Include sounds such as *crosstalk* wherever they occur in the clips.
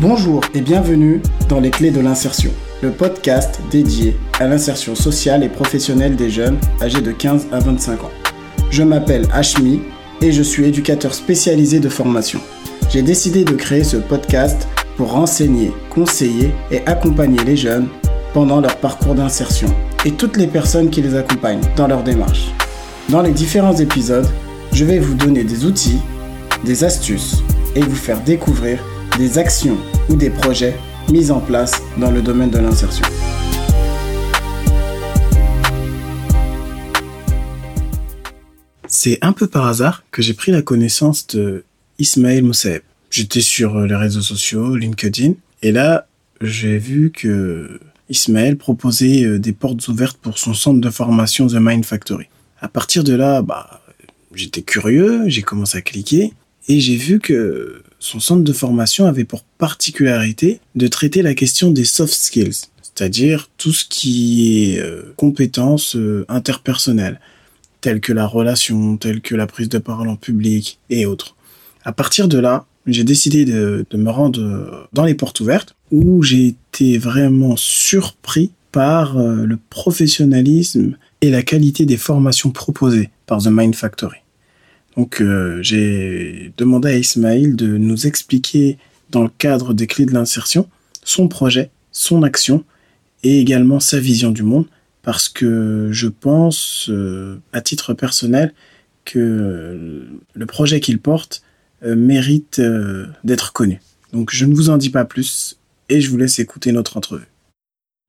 Bonjour et bienvenue dans Les Clés de l'insertion, le podcast dédié à l'insertion sociale et professionnelle des jeunes âgés de 15 à 25 ans. Je m'appelle Ashmi et je suis éducateur spécialisé de formation. J'ai décidé de créer ce podcast pour renseigner, conseiller et accompagner les jeunes pendant leur parcours d'insertion et toutes les personnes qui les accompagnent dans leur démarche. Dans les différents épisodes, je vais vous donner des outils, des astuces et vous faire découvrir des actions ou des projets mis en place dans le domaine de l'insertion. C'est un peu par hasard que j'ai pris la connaissance de Ismaël Moussaeb. J'étais sur les réseaux sociaux, LinkedIn, et là, j'ai vu que Ismaël proposait euh, des portes ouvertes pour son centre de formation The Mind Factory. À partir de là, bah, j'étais curieux, j'ai commencé à cliquer, et j'ai vu que son centre de formation avait pour particularité de traiter la question des soft skills, c'est-à-dire tout ce qui est euh, compétences euh, interpersonnelles, telles que la relation, telles que la prise de parole en public et autres. À partir de là, j'ai décidé de, de, me rendre dans les portes ouvertes où j'ai été vraiment surpris par euh, le professionnalisme et la qualité des formations proposées par The Mind Factory. Donc j'ai demandé à Ismail de nous expliquer dans le cadre des clés de l'insertion son projet, son action et également sa vision du monde parce que je pense euh, à titre personnel que le projet qu'il porte euh, mérite euh, d'être connu. Donc je ne vous en dis pas plus et je vous laisse écouter notre entrevue.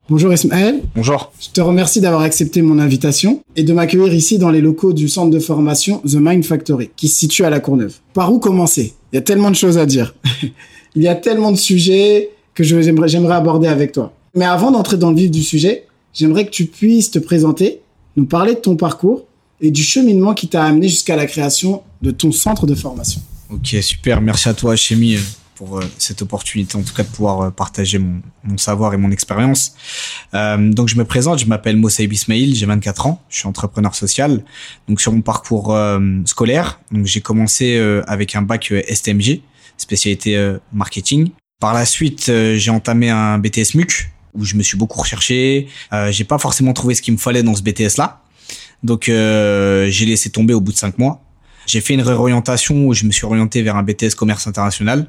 Bonjour Ismaël. Bonjour. Je te remercie d'avoir accepté mon invitation et de m'accueillir ici dans les locaux du centre de formation The Mind Factory, qui se situe à La Courneuve. Par où commencer? Il y a tellement de choses à dire. *laughs* Il y a tellement de sujets que j'aimerais aborder avec toi. Mais avant d'entrer dans le vif du sujet, j'aimerais que tu puisses te présenter, nous parler de ton parcours et du cheminement qui t'a amené jusqu'à la création de ton centre de formation. Ok, super. Merci à toi, Chémi pour euh, cette opportunité, en tout cas de pouvoir euh, partager mon, mon savoir et mon expérience. Euh, donc je me présente, je m'appelle Mosaïb Ismail, j'ai 24 ans, je suis entrepreneur social. Donc sur mon parcours scolaire, donc j'ai commencé avec un bac STMG, spécialité marketing. Par la suite, j'ai entamé un BTS MUC où je me suis beaucoup recherché. j'ai pas forcément trouvé ce qu'il me fallait dans ce BTS là, donc j'ai laissé tomber au bout de cinq mois. J'ai fait une réorientation où je me suis orienté vers un BTS commerce international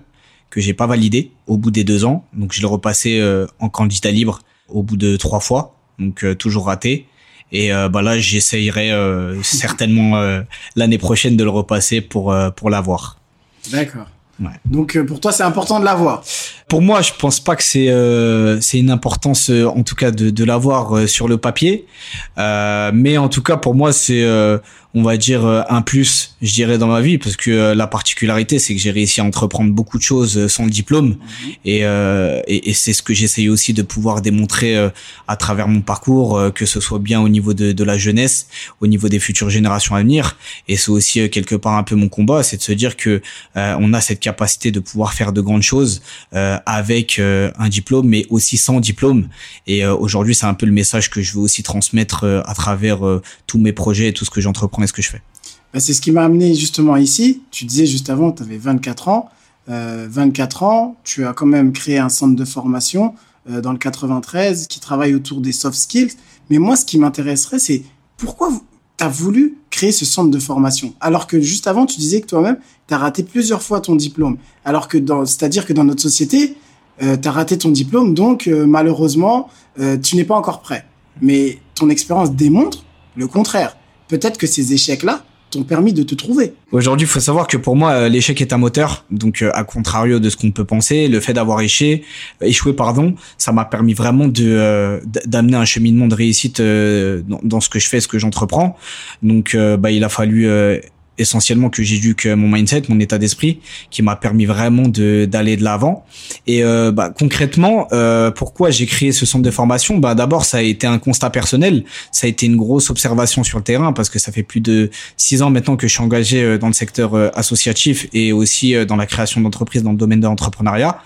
que j'ai pas validé au bout des deux ans. Donc je l'ai repassé euh, en candidat libre au bout de trois fois, donc euh, toujours raté. Et euh, bah là, j'essayerai *laughs* certainement l'année prochaine de le repasser pour pour l'avoir. D'accord. Ouais. Donc pour toi, c'est important de l'avoir. Pour moi, je pense pas que c'est c'est une importance en tout cas de de l'avoir sur le papier, mais en tout cas pour moi c'est on va dire euh, un plus je dirais dans ma vie parce que euh, la particularité c'est que j'ai réussi à entreprendre beaucoup de choses euh, sans le diplôme. Mhm. et, et, et c'est ce que j'essaye aussi de pouvoir démontrer à travers mon parcours que ce soit bien au niveau de, de la jeunesse au niveau des futures générations à venir. Et c'est aussi quelque part un peu mon combat c'est de se dire que on a cette capacité de pouvoir faire de grandes choses avec un diplôme mais aussi sans diplôme. Et aujourd'hui c'est un peu le message que je veux aussi transmettre à travers tous mes projets et tout ce que j'entreprends ce que je fais bah, C'est ce qui m'a amené justement ici. Tu disais juste avant, tu avais 24 ans. Euh, 24 ans, tu as quand même créé un centre de formation euh, dans le 93 qui travaille autour des soft skills. Mais moi, ce qui m'intéresserait, c'est pourquoi tu as voulu créer ce centre de formation? Alors que juste avant, tu disais que toi-même, tu as raté plusieurs fois ton diplôme. Alors que dans, c'est-à-dire que dans notre société, euh, tu as raté ton diplôme, donc euh, malheureusement, tu n'es pas encore prêt. Mais ton expérience démontre le contraire peut-être que ces échecs-là t'ont permis de te trouver. Aujourd'hui, il faut savoir que pour moi, euh, l'échec est un moteur. Donc, euh, à contrario de ce qu'on peut penser, le fait d'avoir échoué, euh, échoué, pardon, ça m'a permis vraiment de d'amener un cheminement de réussite dans, ce que je fais, ce que j'entreprends. Donc, bah, il a fallu essentiellement que j'ai dû que mon mindset, mon état d'esprit, qui m'a permis vraiment de d'aller de l'avant. Et euh, bah, concrètement, euh, pourquoi j'ai créé ce centre de formation? Bah d'abord, ça a été un constat personnel, ça a été une grosse observation sur le terrain parce que ça fait plus de six ans maintenant que je suis engagé euh, dans le secteur euh, associatif et aussi dans la création d'entreprises dans le domaine de l'entrepreneuriat.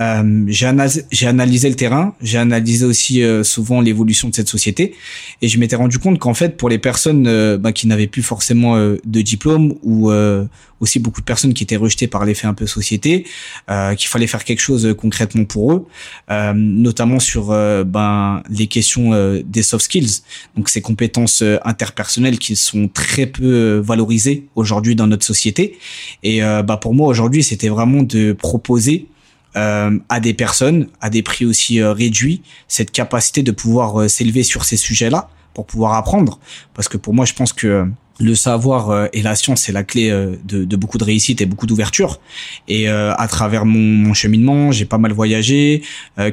Euh, j'ai analysé, analysé le terrain, j'ai analysé aussi souvent l'évolution de cette société et je m'étais rendu compte qu'en fait, pour les personnes bah, qui n'avaient plus forcément de diplôme ou aussi beaucoup de personnes qui étaient rejetées par l'effet un peu société, qu'il fallait faire quelque chose concrètement pour eux, notamment sur ben les questions des soft skills, donc ces compétences interpersonnelles qui sont très peu valorisées aujourd'hui dans notre société. Et bah pour moi aujourd'hui, c'était vraiment de proposer euh, à des personnes à des prix aussi euh, réduits cette capacité de pouvoir euh, s'élever sur ces sujets-là pour pouvoir apprendre parce que pour moi je pense que le savoir euh, et la science c'est la clé euh, de, de, beaucoup de réussite et beaucoup d'ouverture. Et euh, à travers mon, mon cheminement j'ai pas mal voyagé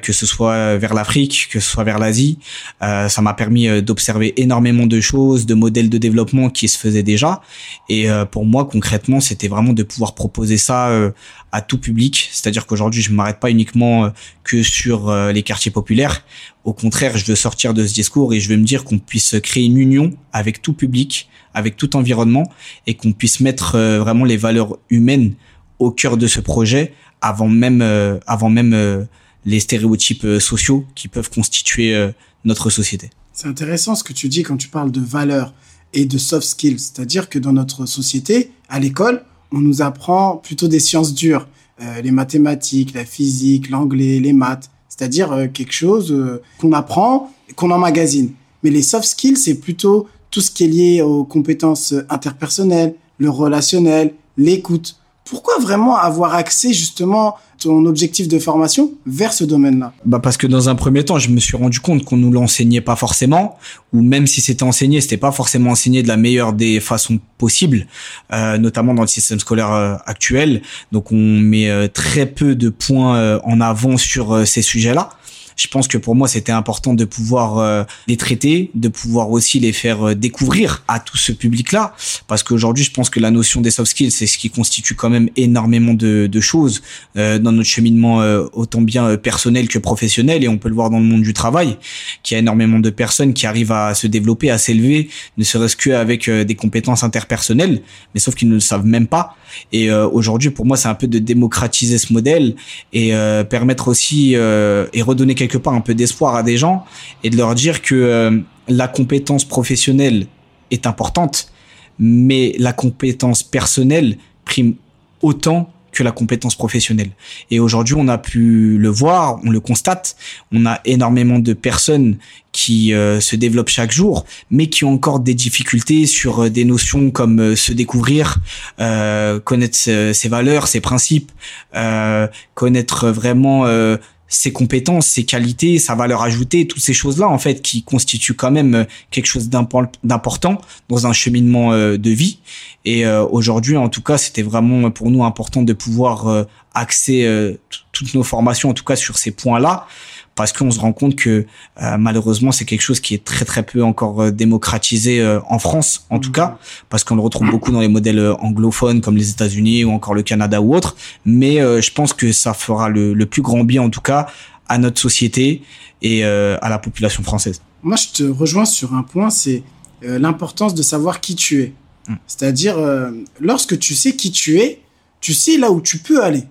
que ce soit vers l'Afrique que ce soit vers l'Asie. Ça m'a permis d'observer énormément de choses de modèles de développement qui se faisaient déjà. Et pour moi concrètement c'était vraiment de pouvoir proposer ça à tout public. C'est-à-dire qu'aujourd'hui je m'arrête pas uniquement que sur les quartiers populaires. Au contraire je veux sortir de ce discours et je veux me dire qu'on puisse créer une union avec tout public avec tout environnement et qu'on puisse mettre euh, vraiment les valeurs humaines au cœur de ce projet avant même euh, avant même euh, les stéréotypes sociaux qui peuvent constituer notre société. C'est intéressant ce que tu dis quand tu parles de valeurs et de soft skills, c'est-à-dire que dans notre société, à l'école, on nous apprend plutôt des sciences dures, les mathématiques, la physique, l'anglais, les maths, c'est-à-dire quelque chose qu'on apprend, qu'on emmagasine. Mais les soft skills, c'est plutôt tout ce qui est lié aux compétences interpersonnelles, le relationnel, l'écoute. Pourquoi vraiment avoir accès justement ton objectif de formation vers ce domaine-là? Bah parce que dans un premier temps, je me suis rendu compte qu'on nous l'enseignait pas forcément, ou même si c'était enseigné, c'était pas forcément enseigné de la meilleure des façons possibles, euh, notamment dans le système scolaire euh, actuel. Donc on met euh, très peu de points en avant sur ces sujets-là je pense que pour moi c'était important de pouvoir euh, les traiter, de pouvoir aussi les faire euh, découvrir à tout ce public-là, parce qu'aujourd'hui je pense que la notion des soft skills c'est ce qui constitue quand même énormément de, choses euh, dans notre cheminement autant bien personnel que professionnel, et on peut le voir dans le monde du travail, qu'il y a énormément de personnes qui arrivent à se développer, à s'élever, ne serait-ce qu'avec des compétences interpersonnelles, mais sauf qu'ils ne le savent même pas. Et aujourd'hui pour moi c'est un peu de démocratiser ce modèle et permettre aussi et redonner quelque part un peu d'espoir à des gens et de leur dire que euh, la compétence professionnelle est importante, mais la compétence personnelle prime autant que la compétence professionnelle. Et aujourd'hui, on a pu le voir, on le constate, on a énormément de personnes qui euh, se développent chaque jour, mais qui ont encore des difficultés sur euh, des notions comme se découvrir, connaître ses valeurs, ses principes, connaître vraiment ses compétences, ses qualités, sa valeur ajoutée, toutes ces choses-là en fait qui constituent quand même euh, quelque chose d'important dans un cheminement euh, de vie. Et euh, aujourd'hui, en tout cas, c'était vraiment pour nous important de pouvoir axer toutes nos formations, en tout cas sur ces points-là, parce qu'on se rend compte que euh, malheureusement c'est quelque chose qui est très très peu encore euh, démocratisé euh, en France en tout cas parce qu'on le retrouve beaucoup dans les modèles anglophones comme les États-Unis ou encore le Canada ou autre mais je pense que ça fera le, le, plus grand bien en tout cas à notre société et à la population française. Moi je te rejoins sur un point c'est l'importance de savoir qui tu es. Hum. C'est-à-dire lorsque tu sais qui tu es, tu sais là où tu peux aller.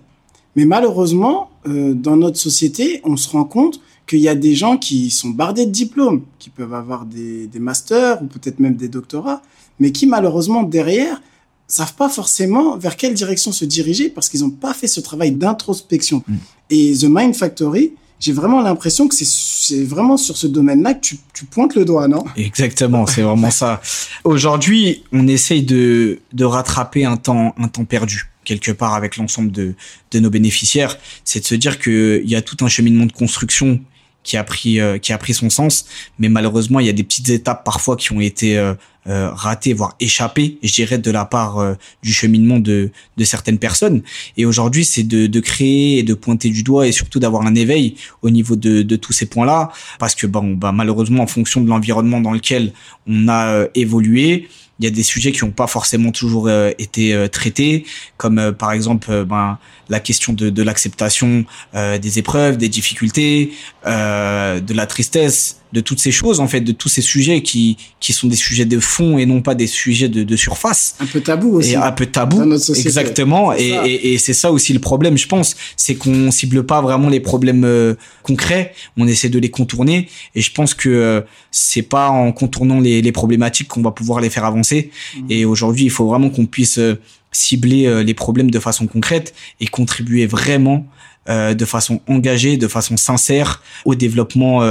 Mais malheureusement, euh, dans notre société, on se rend compte qu'il y a des gens qui sont bardés de diplômes, qui peuvent avoir des, des masters ou peut-être même des doctorats, mais qui malheureusement derrière savent pas forcément vers quelle direction se diriger parce qu'ils n'ont pas fait ce travail d'introspection. Mm. Et The Mind Factory, j'ai vraiment l'impression que c'est vraiment sur ce domaine-là que tu, tu, pointes le doigt, non? Exactement, c'est vraiment ça. Aujourd'hui, on essaye de, de rattraper un temps, un temps perdu quelque part avec l'ensemble de, de nos bénéficiaires, c'est de se dire qu'il y a tout un cheminement de construction qui a pris euh, qui a pris son sens. Mais malheureusement il y a des petites étapes parfois qui ont été euh, euh ratées voire échappées je dirais de la part euh, du cheminement de de certaines personnes. Et aujourd'hui c'est de, de créer et de pointer du doigt et surtout d'avoir un éveil au niveau de, de tous ces points là parce que bon bah malheureusement en fonction de l'environnement dans lequel on a évolué il y a des sujets qui n'ont pas forcément toujours euh, été euh, traités, comme euh, par exemple ben, la question de, de l'acceptation des épreuves, des difficultés, de la tristesse, de toutes ces choses en fait, de tous ces sujets qui qui sont des sujets de fond et non pas des sujets de, de surface. Un peu tabou aussi. Et un peu tabou. Exactement. Et, et, et c'est ça aussi le problème, je pense, c'est qu'on cible pas vraiment les problèmes euh, concrets. On essaie de les contourner. Et je pense que euh, c'est pas en contournant les, les problématiques qu'on va pouvoir les faire avancer. Mmh. Et aujourd'hui, il faut vraiment qu'on puisse euh, cibler les problèmes de façon concrète et contribuer vraiment de façon engagée, de façon sincère au développement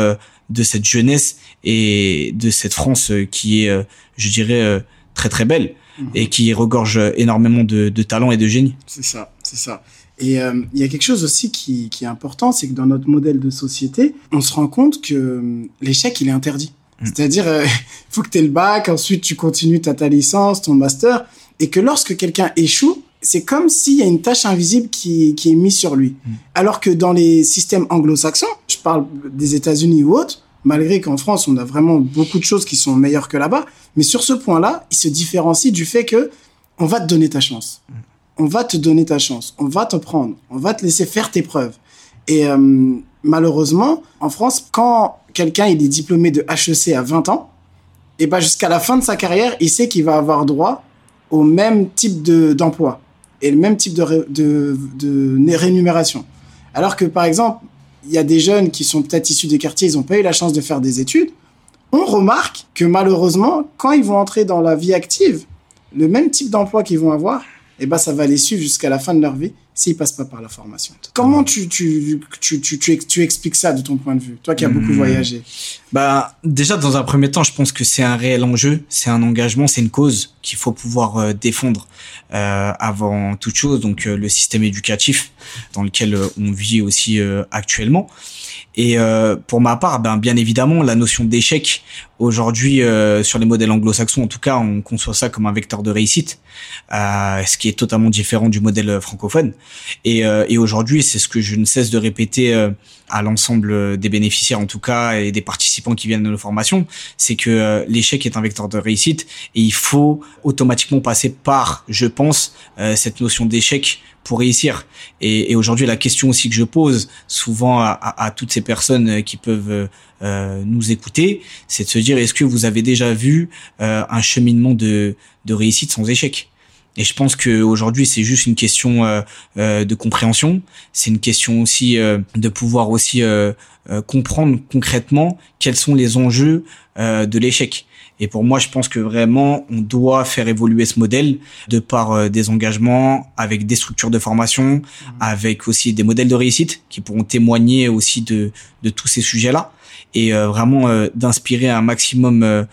de cette jeunesse et de cette France qui est, je dirais, très très belle mmh. et qui regorge énormément de, de talent et de génie. C'est ça, c'est ça. Et euh, il y a quelque chose aussi qui, qui est important, c'est que dans notre modèle de société, on se rend compte que euh, l'échec, il est interdit. Mm. C'est-à-dire, euh, *laughs* faut que tu aies le bac, ensuite tu continues, tu ta licence, ton master, et que lorsque quelqu'un échoue, c'est comme s'il y a une tâche invisible qui, qui est mise sur lui. Mm. Alors que dans les systèmes anglo-saxons, je parle des États-Unis ou autres, malgré qu'en France, on a vraiment beaucoup de choses qui sont meilleures que là-bas, mais sur ce point-là, il se différencie du fait que on va te donner ta chance. Mm on va te donner ta chance, on va te prendre, on va te laisser faire tes preuves. Et euh, malheureusement, en France, quand quelqu'un il est diplômé de HEC à 20 ans, et ben jusqu'à la fin de sa carrière, il sait qu'il va avoir droit au même type de d'emploi et le même type de, de, de rémunération. Alors que par exemple, il y a des jeunes qui sont peut-être issus des quartiers, ils n'ont pas eu la chance de faire des études. On remarque que malheureusement, quand ils vont entrer dans la vie active, le même type d'emploi qu'ils vont avoir, eh ben, ça va les suivre jusqu'à la fin de leur vie s'ils passent pas par la formation. Comment tu, tu, tu, tu, tu, expliques ça de ton point de vue, toi qui as beaucoup hmm. voyagé? Bah déjà dans un premier temps, je pense que c'est un réel enjeu, c'est un engagement, c'est une cause qu'il faut pouvoir euh, défendre euh, avant toute chose. Donc euh, le système éducatif dans lequel euh, on vit aussi actuellement. Et pour ma part, ben bien évidemment, la notion d'échec aujourd'hui sur les modèles anglo-saxons, en tout cas, on conçoit ça comme un vecteur de réussite, ce qui est totalement différent du modèle francophone. Et, et aujourd'hui, c'est ce que je ne cesse de répéter à l'ensemble des bénéficiaires, en tout cas, et des participants qui viennent de nos formations, c'est que l'échec est un vecteur de réussite et il faut automatiquement passer par, je pense, cette notion d'échec pour réussir. Et, aujourd'hui, la question aussi que je pose souvent à, toutes ces personnes euh, qui peuvent euh, nous écouter, c'est de se dire est-ce que vous avez déjà vu euh, un cheminement de réussite sans échec? Et je pense que aujourd'hui c'est juste une question euh, euh de compréhension, c'est une question aussi de pouvoir aussi comprendre concrètement quels sont les enjeux de l'échec. Et pour moi, je pense que vraiment, on doit faire évoluer ce modèle de par euh, des engagements, avec des structures de formation, mmh. avec aussi des modèles de réussite qui pourront témoigner aussi de, de tous ces sujets-là et euh, vraiment euh, d'inspirer un maximum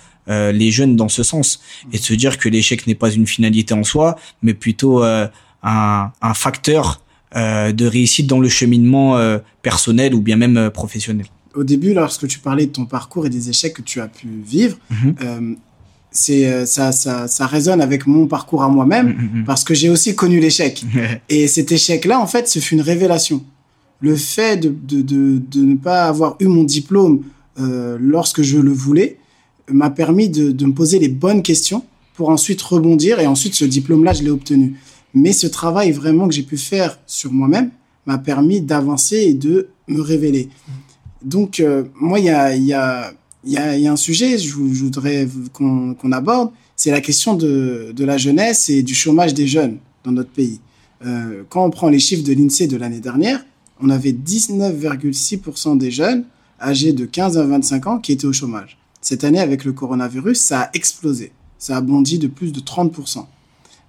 les jeunes dans ce sens et de se dire que l'échec n'est pas une finalité en soi, mais plutôt un, un facteur de réussite dans le cheminement personnel ou bien même professionnel au début, lorsque tu parlais de ton parcours et des échecs que tu as pu vivre, mhm. euh, c'est euh, ça, ça, ça résonne avec mon parcours à moi-même mhm, mhm, parce que j'ai aussi connu l'échec. *laughs* et cet échec-là, en fait, ce fut une révélation. Le fait de, de, de, de ne pas avoir eu mon diplôme euh, lorsque je le voulais m'a permis de, me poser les bonnes questions pour ensuite rebondir et ensuite ce diplôme-là, je l'ai obtenu. Mais ce travail vraiment que j'ai pu faire sur moi-même m'a permis d'avancer et de me révéler. Donc, euh, moi, il y a, y, a, y, a, y a un sujet, je, je voudrais qu'on aborde, c'est la question de, de la jeunesse et du chômage des jeunes dans notre pays. Euh, quand on prend les chiffres de l'INSEE de l'année dernière, on avait 19,6% des jeunes âgés de 15 à 25 ans qui étaient au chômage. Cette année, avec le coronavirus, ça a explosé. Ça a bondi de plus de 30%.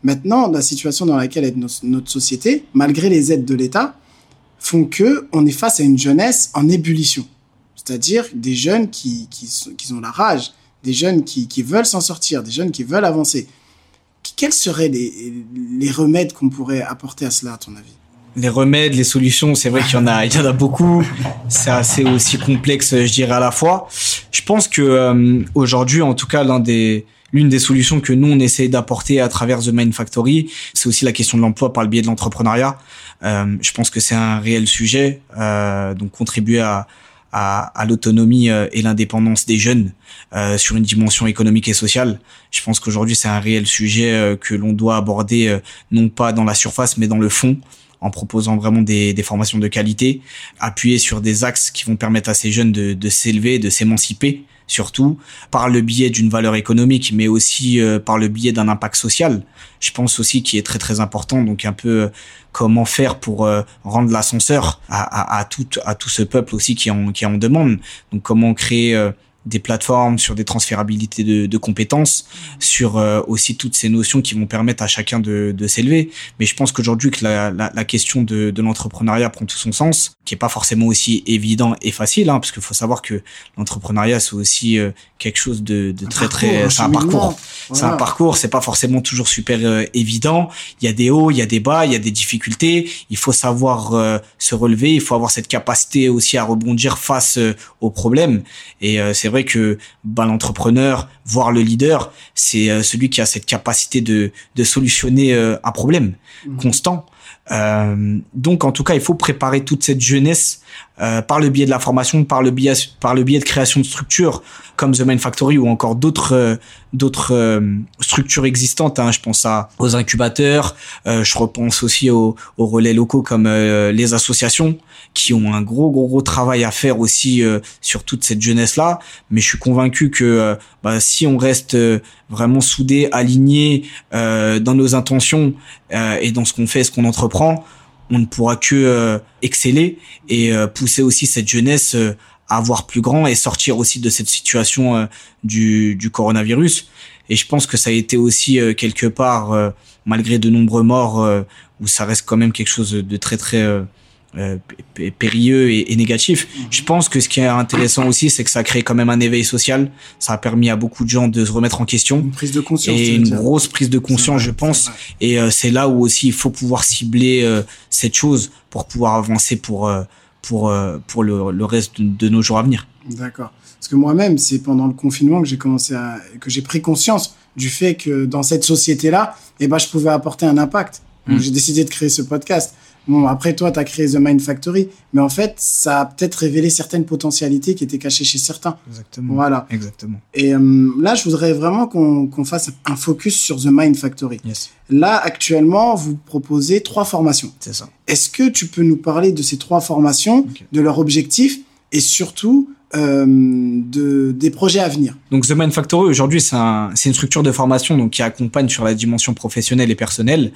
Maintenant, la situation dans laquelle est notre société, malgré les aides de l'État, font que on est face à une jeunesse en ébullition. C'est-à-dire des jeunes qui, qui, qui, ont la rage, des jeunes qui, qui veulent s'en sortir, des jeunes qui veulent avancer. Quels seraient les, les remèdes qu'on pourrait apporter à cela, à ton avis? Les remèdes, les solutions, c'est vrai qu'il y en a, il y en a beaucoup. C'est assez aussi complexe, je dirais à la fois. Je pense que euh, aujourd'hui, en tout cas, l'un des l'une des solutions que nous on essaye d'apporter à travers The Mind Factory, c'est aussi la question de l'emploi par le biais de l'entrepreneuriat. Euh, je pense que c'est un réel sujet, euh, donc contribuer à, à, à l'autonomie euh, et l'indépendance des jeunes euh, sur une dimension économique et sociale. Je pense qu'aujourd'hui c'est un réel sujet euh, que l'on doit aborder non pas dans la surface mais dans le fond en proposant vraiment des, des, formations de qualité, appuyer sur des axes qui vont permettre à ces jeunes de, s'élever, de s'émanciper surtout par le biais d'une valeur économique, mais aussi euh, par le biais d'un impact social. Je pense aussi qui est très très important. Donc un peu euh, comment faire pour euh, rendre l'ascenseur à, à, à, tout à tout ce peuple aussi qui en qui en demande. Donc comment créer des plateformes, sur des transférabilités de, de compétences, sur euh, aussi toutes ces notions qui vont permettre à chacun de, de s'élever. Mais je pense qu'aujourd'hui que la, la, la, question de, de l'entrepreneuriat prend tout son sens, qui est pas forcément aussi évident et facile, hein, parce qu'il faut savoir que l'entrepreneuriat c'est aussi euh, quelque chose de, de très très, c'est un parcours, c'est un parcours, c'est pas forcément toujours super euh, évident. Il y a des hauts, il y a des bas, il y a des difficultés. Il faut savoir se relever, il faut avoir cette capacité aussi à rebondir face aux problèmes. Et c'est vrai que bah, l'entrepreneur, voire le leader, c'est euh, celui qui a cette capacité de, de solutionner euh, un problème mmh. constant. Euh, donc, en tout cas, il faut préparer toute cette jeunesse euh, par le biais de la formation, par le biais, par le biais de création de structures comme The Mind Factory ou encore d'autres euh, d'autres euh, structures existantes. Hein. Je pense à aux incubateurs, je repense aussi aux, aux relais locaux comme les associations qui ont un gros gros gros travail à faire aussi sur toute cette jeunesse là. Mais je suis convaincu que bah, si on reste vraiment soudé, aligné dans nos intentions et dans ce qu'on fait, ce qu'on entreprend, on ne pourra que euh, exceller et euh, pousser aussi cette jeunesse euh, à voir plus grand et sortir aussi de cette situation du, du coronavirus. Et je pense que ça a été aussi quelque part, malgré de nombreux morts, où ça reste quand même quelque chose de très très euh, périlleux et, négatif. Mhm. Je pense que ce qui est intéressant aussi, c'est que ça crée quand même un éveil social. Ça a permis à beaucoup de gens de se remettre en question. Une prise de conscience. Et une grosse prise de conscience, je pense. Et euh, c'est là où aussi il faut pouvoir cibler euh, cette chose pour pouvoir avancer pour euh, pour pour le, le reste de, nos jours à venir. D'accord. Parce que moi-même, c'est pendant le confinement que j'ai commencé à que j'ai pris conscience du fait que dans cette société-là, eh ben je pouvais apporter un impact. Mmh. j'ai décidé de créer ce podcast Bon, après, toi, tu as créé The Mind Factory, mais en fait, ça a peut-être révélé certaines potentialités qui étaient cachées chez certains. Exactement. Voilà. Exactement. Et euh, là, je voudrais vraiment qu'on fasse un focus sur The Mind Factory. Yes. Là, actuellement, vous proposez trois formations. C'est ça. Est-ce que tu peux nous parler de ces trois formations, okay. de leur objectif, et surtout euh, de, des projets à venir. Donc The Mind Factory aujourd'hui c'est un, une structure de formation donc qui accompagne sur la dimension professionnelle et personnelle.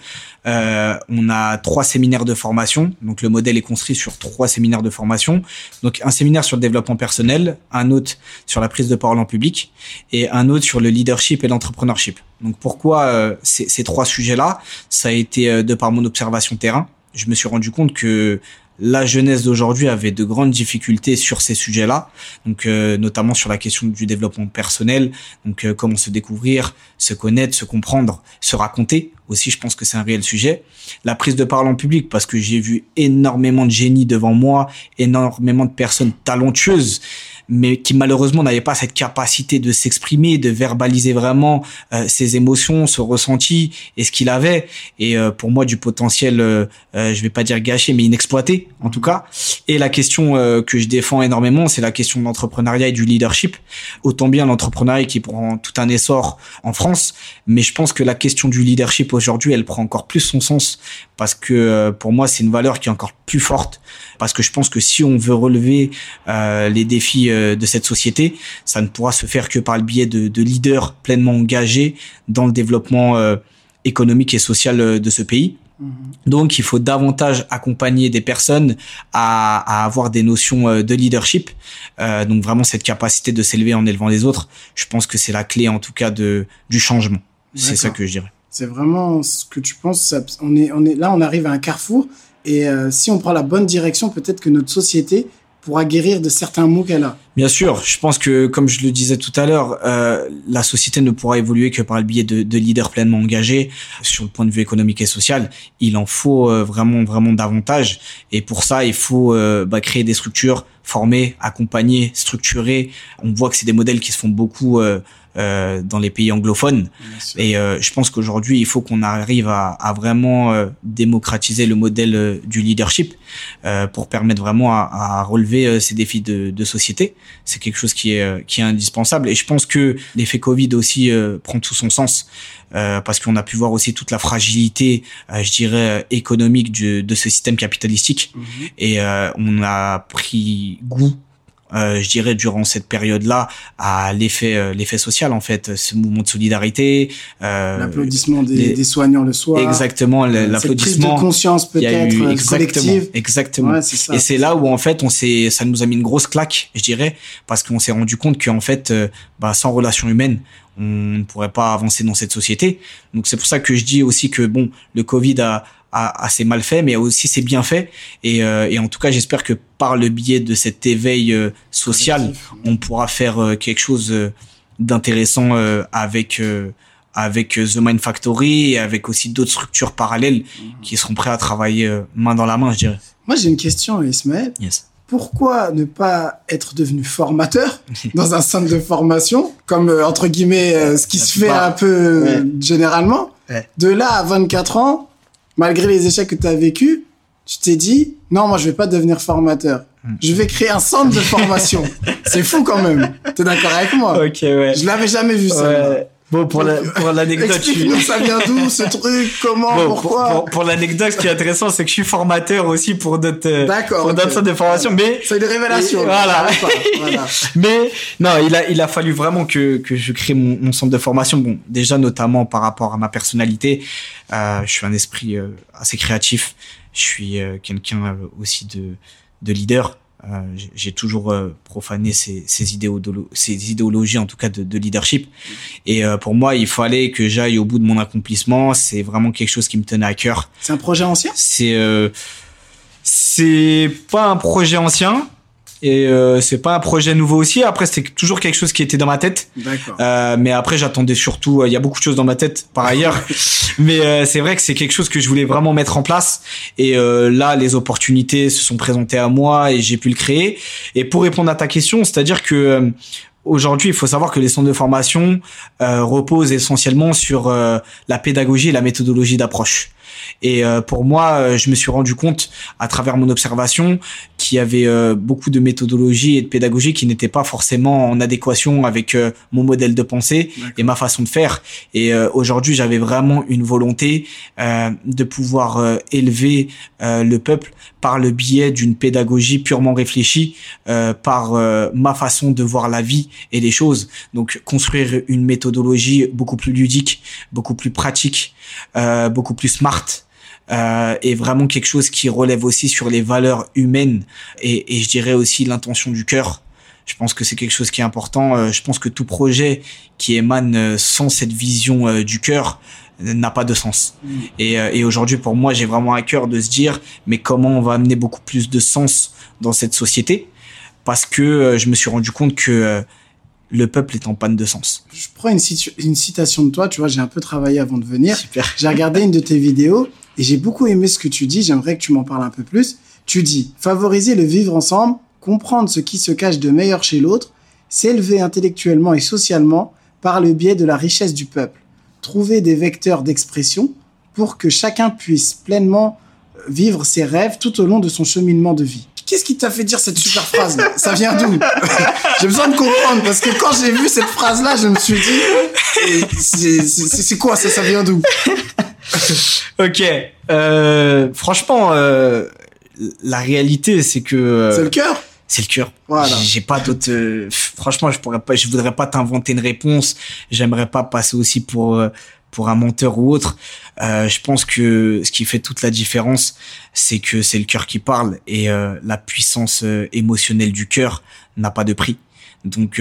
Euh, on a trois séminaires de formation donc le modèle est construit sur trois séminaires de formation. Donc un séminaire sur le développement personnel, un autre sur la prise de parole en public et un autre sur le leadership et l'entrepreneurship. Donc pourquoi euh, ces, ces, trois sujets là Ça a été euh, de par mon observation terrain. Je me suis rendu compte que la jeunesse d'aujourd'hui avait de grandes difficultés sur ces sujets-là, donc euh, notamment sur la question du développement personnel, donc euh, comment se découvrir, se connaître, se comprendre, se raconter. Aussi, je pense que c'est un réel sujet. La prise de parole en public, parce que j'ai vu énormément de génies devant moi, énormément de personnes talentueuses mais qui malheureusement n'avait pas cette capacité de s'exprimer, de verbaliser vraiment euh, ses émotions, ce ressenti et ce qu'il avait. Et euh, pour moi, du potentiel, euh, euh, je vais pas dire gâché, mais inexploité en tout cas. Et la question euh, que je défends énormément, c'est la question de l'entrepreneuriat et du leadership. Autant bien l'entrepreneuriat qui prend tout un essor en France, mais je pense que la question du leadership aujourd'hui, elle prend encore plus son sens parce que pour moi, c'est une valeur qui est encore plus forte parce que je pense que si on veut relever euh, les défis euh, de cette société, ça ne pourra se faire que par le biais de, de leaders pleinement engagés dans le développement euh, économique et social euh, de ce pays. Mm-hmm. Donc, il faut davantage accompagner des personnes à, à avoir des notions euh, de leadership. Euh, donc, vraiment cette capacité de s'élever en élevant les autres. Je pense que c'est la clé, en tout cas, de du changement. C'est ça que je dirais. C'est vraiment ce que tu penses. Ça, on est, on est là, on arrive à un carrefour et euh, si on prend la bonne direction, peut-être que notre société pourra guérir de certains maux qu'elle a. Bien sûr, je pense que, comme je le disais tout à l'heure, euh, la société ne pourra évoluer que par le biais de, de, leaders pleinement engagés sur le point de vue économique et social. Il en faut euh, vraiment, vraiment davantage. Et pour ça, il faut euh, bah, créer des structures formées, accompagnées, structurées. On voit que c'est des modèles qui se font beaucoup euh, euh, dans les pays anglophones. Et je pense qu'aujourd'hui, il faut qu'on arrive à, à vraiment démocratiser le modèle du leadership pour permettre vraiment à, à relever ces défis de, de société. C'est quelque chose qui est qui est indispensable. Et je pense que l'effet Covid aussi prend tout son sens. Euh, parce qu'on a pu voir aussi toute la fragilité, euh, je dirais, économique de ce système capitalistique. Mhm. Et euh, on a pris goût euh, je dirais durant cette période-là à l'effet l'effet social en fait ce mouvement de solidarité euh, l'applaudissement des, des, soignants le soir. Exactement l'applaudissement de conscience peut-être collective. exactement. Et c'est là où en fait on s'est ça nous a mis une grosse claque je dirais parce qu'on s'est rendu compte qu'en fait bah, sans relation humaine on ne pourrait pas avancer dans cette société. Donc c'est pour ça que je dis aussi que bon, le Covid a, a, a ses mal fait, mais aussi ses bienfaits. Et, euh, et en tout cas, j'espère que par le biais de cet éveil euh, social, on pourra faire euh, quelque chose d'intéressant avec avec The Mind Factory et avec aussi d'autres structures parallèles mhm. qui seront prêts à travailler main dans la main, je dirais. Moi, j'ai une question, Ismaël. Yes pourquoi ne pas être devenu formateur *laughs* dans un centre de formation, comme euh, entre guillemets euh, ce qui se fait un peu euh, généralement De là à 24 ans, malgré les échecs que tu as vécus, tu t'es dit non, moi je vais pas devenir formateur. Hmm. Je vais créer un centre de formation. *laughs* C'est fou quand même. T'es d'accord avec moi? Ok, ouais. Je l'avais jamais vu ça. Bon, pour la, pour l'anecdote, Explique-nous, ça vient d'où, ce truc, comment, pourquoi? Pour, pour, l'anecdote, ce qui est intéressant, c'est que je suis formateur aussi pour d'autres, euh, D'accord, pour d'autres de formation, mais. C'est une révélation. Voilà. voilà. *laughs* mais, non, il a, il a fallu vraiment que, que je crée mon, mon, centre de formation. Bon, déjà, notamment par rapport à ma personnalité, euh, je suis un esprit euh, assez créatif. Je suis euh, quelqu'un euh, aussi de, de leader. Euh, j'ai toujours euh, profané ces, ces, idéologies, ces idéologies, en tout cas de, de leadership. Et euh, pour moi, il fallait que j'aille au bout de mon accomplissement. C'est vraiment quelque chose qui me tenait à cœur. C'est un projet ancien? C'est c'est pas un projet ancien et euh, c'est pas un projet nouveau aussi. Après c'était toujours quelque chose qui était dans ma tête. Euh, mais après j'attendais surtout il y a beaucoup de choses dans ma tête par ailleurs. *laughs* Mais euh, c'est vrai que c'est quelque chose que je voulais vraiment mettre en place. Et euh, là les opportunités se sont présentées à moi et j'ai pu le créer. Et pour répondre à ta question c'est à dire que euh, Aujourd'hui, il faut savoir que les centres de formation reposent essentiellement sur la pédagogie et la méthodologie d'approche. Et euh, pour moi, euh, je me suis rendu compte à travers mon observation qu'il y avait euh, beaucoup de méthodologie et de pédagogie qui n'étaient pas forcément en adéquation avec mon modèle de pensée et ma façon de faire. Et aujourd'hui, j'avais vraiment une volonté de pouvoir élever le peuple par le biais d'une pédagogie purement réfléchie, par ma façon de voir la vie et les choses. Donc construire une méthodologie beaucoup plus ludique, beaucoup plus pratique, beaucoup plus smart euh, est vraiment quelque chose qui relève aussi sur les valeurs humaines et, et je dirais aussi l'intention du cœur. Je pense que c'est quelque chose qui est important. Euh, je pense que tout projet qui émane euh, sans cette vision euh, du cœur n'a pas de sens. Mm. Et, et aujourd'hui, pour moi, j'ai vraiment à cœur de se dire, mais comment on va amener beaucoup plus de sens dans cette société? Parce que je me suis rendu compte que le peuple est en panne de sens. Je prends une, une citation de toi, tu vois, j'ai un peu travaillé avant de venir. Super. J'ai regardé une de tes vidéos et j'ai beaucoup aimé ce que tu dis, j'aimerais que tu m'en parles un peu plus. Tu dis, favoriser le vivre ensemble, comprendre ce qui se cache de meilleur chez l'autre, s'élever intellectuellement et socialement par le biais de la richesse du peuple, trouver des vecteurs d'expression pour que chacun puisse pleinement vivre ses rêves tout au long de son cheminement de vie. Qu'est-ce qui t'a fait dire cette super phrase? Là Ça vient d'où? *laughs* J'ai besoin de comprendre parce que quand j'ai vu cette phrase là, je me suis dit c'est quoi ça? Ça vient d'où? *laughs* Ok. Euh, franchement, euh, la réalité c'est que euh, c'est le cœur. C'est le cœur. Voilà. J'ai pas d'autre. Euh, franchement, je pourrais pas. Je voudrais pas t'inventer une réponse. J'aimerais pas passer aussi pour euh, pour un menteur ou autre. Euh, je pense que ce qui fait toute la différence, c'est que c'est le cœur qui parle et euh, la puissance euh, émotionnelle du cœur n'a pas de prix. Donc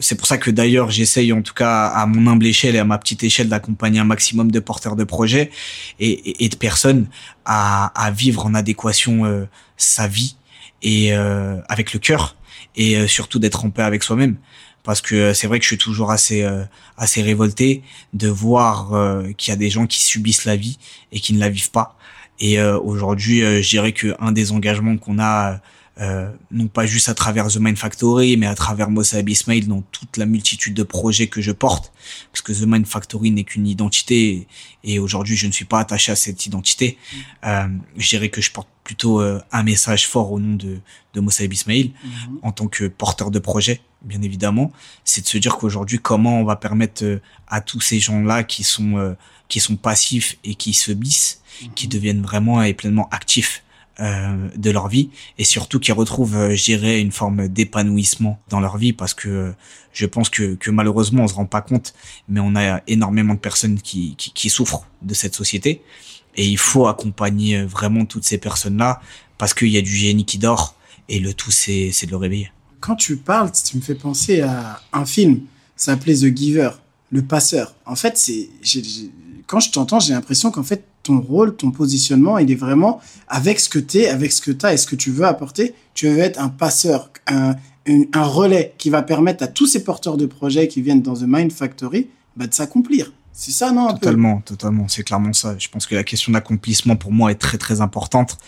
c'est pour ça que d'ailleurs j'essaye en tout cas à mon humble échelle et à ma petite échelle d'accompagner un maximum de porteurs de projets et, et, de personnes à, à, vivre en adéquation sa vie et avec le cœur et surtout d'être en paix avec soi-même parce que euh, c'est vrai que je suis toujours assez euh, assez révolté de voir euh, qu'il y a des gens qui subissent la vie et qui ne la vivent pas. Et aujourd'hui, je dirais que un des engagements qu'on a euh, non pas juste à travers The Mind Factory, mais à travers Mossab Ismail dans toute la multitude de projets que je porte, parce que The Mind Factory n'est qu'une identité, et aujourd'hui je ne suis pas attaché à cette identité. Mm. Euh, je dirais que je porte plutôt euh, un message fort au nom de, de Mossab Ismail, mm-hmm. en tant que porteur de projet, bien évidemment, c'est de se dire qu'aujourd'hui comment on va permettre euh, à tous ces gens-là qui sont qui sont passifs et qui se bissent, qui mm-hmm. deviennent vraiment et pleinement actifs euh, de leur vie et surtout qui retrouvent, euh, je dirais, une forme d'épanouissement dans leur vie parce que euh, je pense que, que malheureusement on se rend pas compte, mais on a énormément de personnes qui, qui, qui souffrent de cette société et il faut accompagner vraiment toutes ces personnes-là parce qu'il y a du génie qui dort et le tout c'est c'est de le réveiller. Quand tu parles, tu me fais penser à un film, ça s'appelait The Giver, le passeur. En fait, c'est quand je t'entends, j'ai l'impression qu'en fait ton rôle, ton positionnement, il est vraiment avec ce que tu es, avec ce que tu as et ce que tu veux apporter. Tu veux être un passeur, un, un, relais qui va permettre à tous ces porteurs de projets qui viennent dans The Mind Factory bah, de s'accomplir. C'est ça, non Totalement, totalement. C'est clairement ça. Je pense que la question d'accomplissement pour moi est très très importante.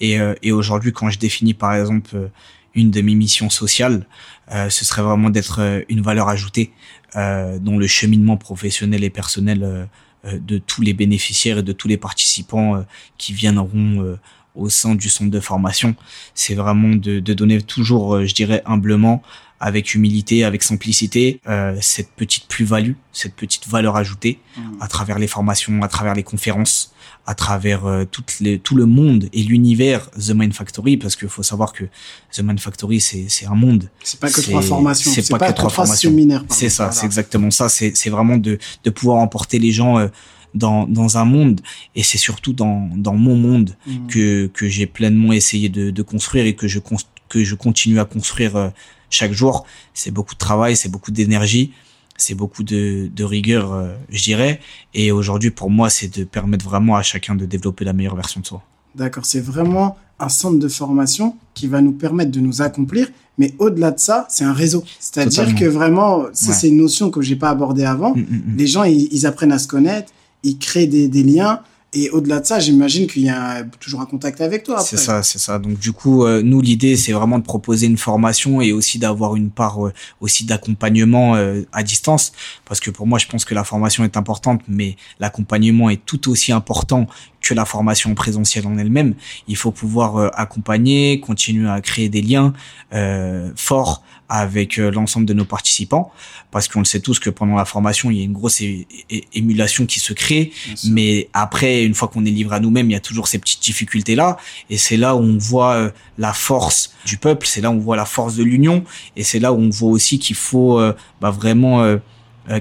Et, euh, et aujourd'hui, quand je définis par exemple euh, une de mes missions sociales, euh, ce serait vraiment d'être euh, une valeur ajoutée euh, dont le cheminement professionnel et personnel de tous les bénéficiaires et de tous les participants euh, qui viendront euh, au sein du centre de formation. C'est vraiment de, de, donner toujours, je dirais, humblement, avec humilité, avec simplicité, euh, cette petite plus-value, cette petite valeur ajoutée mmh. à travers les formations, à travers les conférences, à travers euh, toutes les, tout le monde et l'univers The Mind Factory, parce qu'il faut savoir que The Mind Factory, c'est, c'est un monde. C'est pas que trois formations. C'est pas, que trois formations. C'est ça, c'est exactement ça. C'est, c'est vraiment de, de pouvoir emporter les gens euh, dans, dans un monde et c'est surtout dans, dans mon monde mmh. que, que j'ai pleinement essayé de, de construire et que je, que je continue à construire euh, chaque jour. C'est beaucoup de travail, c'est beaucoup d'énergie c'est beaucoup de, de rigueur, euh, je dirais. Et aujourd'hui, pour moi, c'est de permettre vraiment à chacun de développer la meilleure version de soi. D'accord, c'est vraiment un centre de formation qui va nous permettre de nous accomplir, mais au-delà de ça, c'est un réseau. C'est-à-dire que vraiment, ça c'est une notion que j'ai pas abordée avant. Mm, mm, mm. Les gens, ils, ils, apprennent à se connaître, ils créent des, des liens, et au-delà de ça, j'imagine qu'il y a toujours un contact avec toi. C'est ça, c'est ça. Donc du coup, euh, nous l'idée, c'est vraiment de proposer une formation et aussi d'avoir une part euh, aussi d'accompagnement euh, à distance, parce que pour moi, je pense que la formation est importante, mais l'accompagnement est tout aussi important que la formation présentielle en elle-même. Il faut pouvoir accompagner, continuer à créer des liens forts avec euh, l'ensemble de nos participants. Parce qu'on le sait tous que pendant la formation il y a une grosse émulation qui se crée. Mais après une fois qu'on est livré à nous-mêmes il y a toujours ces petites difficultés là et c'est là où on voit euh, la force du peuple. C'est là où on voit la force de l'union. Et c'est là où on voit aussi qu'il faut euh, bah, vraiment euh,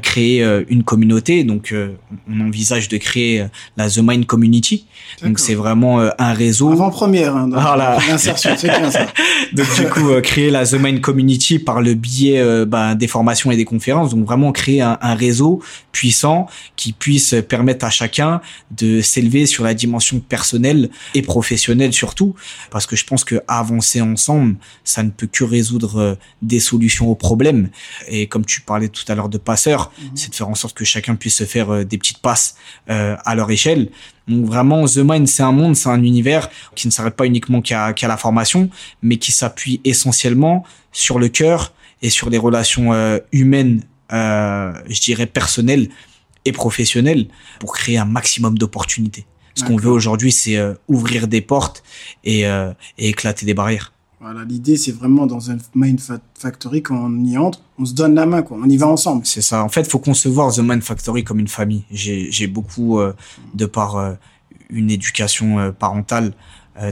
créer euh, une communauté. Donc, euh, on envisage de créer la The Mind Community. Donc, c'est vraiment un réseau. Avant-première, hein, voilà. *laughs* l'insertion, c'est bien ça. *laughs* donc, du coup, créer la The Mind Community par le biais bah, des formations et des conférences. Donc, vraiment créer un, un réseau puissant qui puisse permettre à chacun de s'élever sur la dimension personnelle et professionnelle surtout. Parce que je pense que avancer ensemble, ça ne peut que résoudre des solutions aux problèmes. Et comme tu parlais tout à l'heure de passeur, Mhm. c'est de faire en sorte que chacun puisse se faire euh, des petites passes euh, à leur échelle. Donc vraiment, The Mind, c'est un monde, c'est un univers qui ne s'arrête pas uniquement qu'à la formation, mais qui s'appuie essentiellement sur le cœur et sur les relations euh, humaines, je dirais personnelles et professionnelles, pour créer un maximum d'opportunités. Ce qu'on veut aujourd'hui, c'est ouvrir des portes et, et éclater des barrières. Voilà, l'idée, c'est vraiment dans un Mind Factory, quand on y entre, on se donne la main, quoi. On y va ensemble. C'est ça. En fait, faut concevoir The Mind Factory comme une famille. J'ai, beaucoup, euh, de par euh, une éducation euh, parentale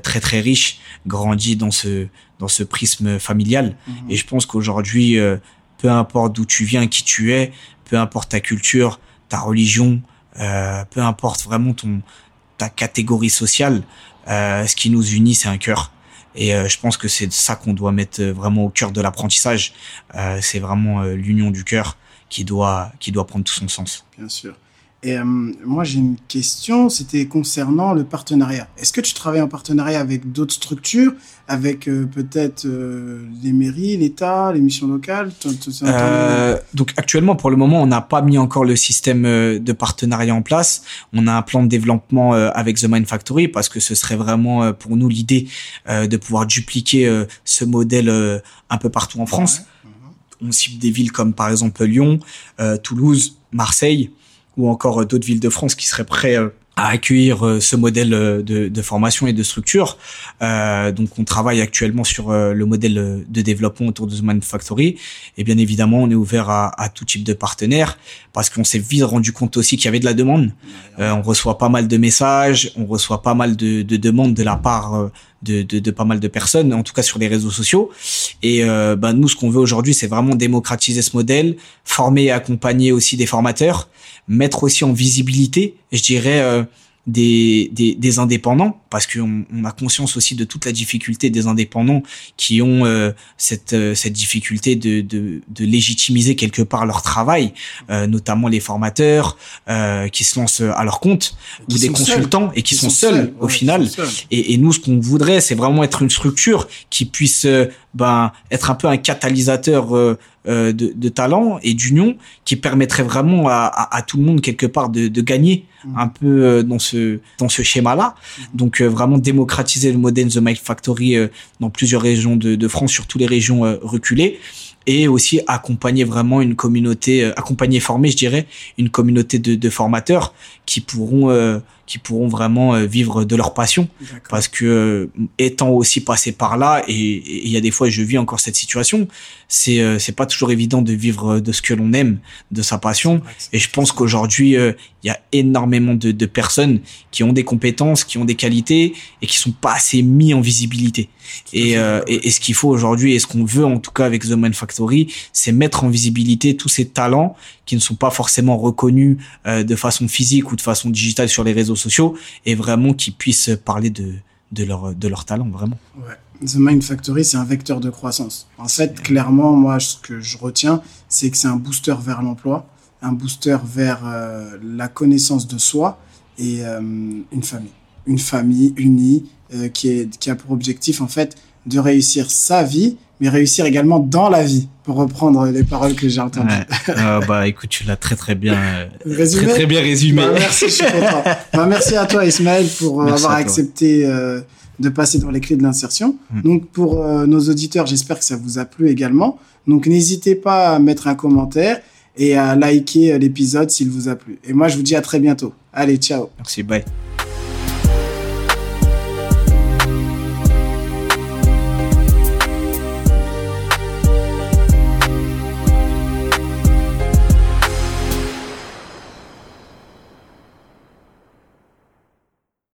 très très riche, grandi dans ce dans ce prisme familial. Mhm. Et je pense qu'aujourd'hui, peu importe d'où tu viens, qui tu es, peu importe ta culture, ta religion, peu importe vraiment ton ta catégorie sociale, ce qui nous unit, c'est un cœur. Et euh, je pense que c'est ça qu'on doit mettre euh, vraiment au cœur de l'apprentissage. Euh, c'est vraiment l'union du cœur qui doit qui doit prendre tout son sens. Bien sûr. Et euh, moi, j'ai une question, c'était concernant le partenariat. Est-ce que tu travailles en partenariat avec d'autres structures, avec euh, peut-être euh, les mairies, l'État, les missions locales? Euh, Donc actuellement, pour le moment, on n'a pas mis encore le système de partenariat en place. On a un plan de développement avec The Mind Factory parce que ce serait vraiment pour nous l'idée de pouvoir dupliquer ce modèle un peu partout en France. On cible des villes comme par exemple Lyon, Toulouse, Marseille ou encore euh, d'autres villes de France qui seraient prêts euh, à accueillir euh, ce modèle de, de, formation et de structure. Euh, donc, on travaille actuellement sur le modèle de développement autour de The Man Factory. Et bien évidemment, on est ouvert à, à tout type de partenaires parce qu'on s'est vite rendu compte aussi qu'il y avait de la demande. Euh, on reçoit pas mal de messages, on reçoit pas mal de, de demandes de la part de, de, de, pas mal de personnes, en tout cas sur les réseaux sociaux. Et euh, ben nous, ce qu'on veut aujourd'hui, c'est vraiment démocratiser ce modèle, former et accompagner aussi des formateurs mettre aussi en visibilité, je dirais, euh, des, des, des, indépendants, parce qu'on on a conscience aussi de toute la difficulté des indépendants qui ont euh, cette, euh, cette difficulté de, de, de, légitimiser quelque part leur travail, notamment les formateurs qui se lancent à leur compte, ou des consultants et qui, sont, seuls, au final. Et, et, nous, ce qu'on voudrait, c'est vraiment être une structure qui puisse ben, être un peu un catalyseur euh, de, de, talent et d'union qui permettrait vraiment à, à, à, tout le monde quelque part de, de gagner mmh. un peu euh, dans ce dans ce schéma-là. Mmh. Donc euh, vraiment démocratiser le modèle The Mike Factory dans plusieurs régions de, de, France, sur toutes les régions reculées. Et aussi accompagner vraiment une communauté, accompagner former, je dirais, une communauté de, de formateurs qui pourront qui pourront vraiment euh, vivre de leur passion. Parce que euh, étant aussi passé par là et il y a des fois je vis encore cette situation c'est euh, c'est pas toujours évident de vivre de ce que l'on aime de sa passion. Et je pense qu'aujourd'hui il y a énormément de, de, personnes qui ont des compétences qui ont des qualités et qui sont pas assez mis en visibilité. Et, et, et ce qu'il faut aujourd'hui et ce qu'on veut en tout cas avec The Man Factory c'est mettre en visibilité tous ces talents qui ne sont pas forcément reconnus de façon physique ou de façon digitale sur les réseaux sociaux et vraiment qu'ils puissent parler de, de, leur, de leur talent, vraiment. Ouais. The Mind Factory, c'est un vecteur de croissance. En fait, clairement, moi, ce que je retiens, c'est que c'est un booster vers l'emploi, un booster vers euh, la connaissance de soi et euh, une famille. Une famille unie euh, qui, est, qui a pour objectif, en fait, de réussir sa vie, mais réussir également dans la vie, pour reprendre les paroles que j'ai entendues. Euh, bah écoute, tu l'as très très bien *laughs* résumé. Très, très bien résumé. Bah, merci, je suis content. bah, merci à toi Ismaël pour euh, avoir accepté euh, de passer dans les clés de l'insertion. Mm. Donc pour euh, nos auditeurs, j'espère que ça vous a plu également. Donc n'hésitez pas à mettre un commentaire et à liker l'épisode s'il vous a plu. Et moi je vous dis à très bientôt. Allez, ciao. Merci, bye.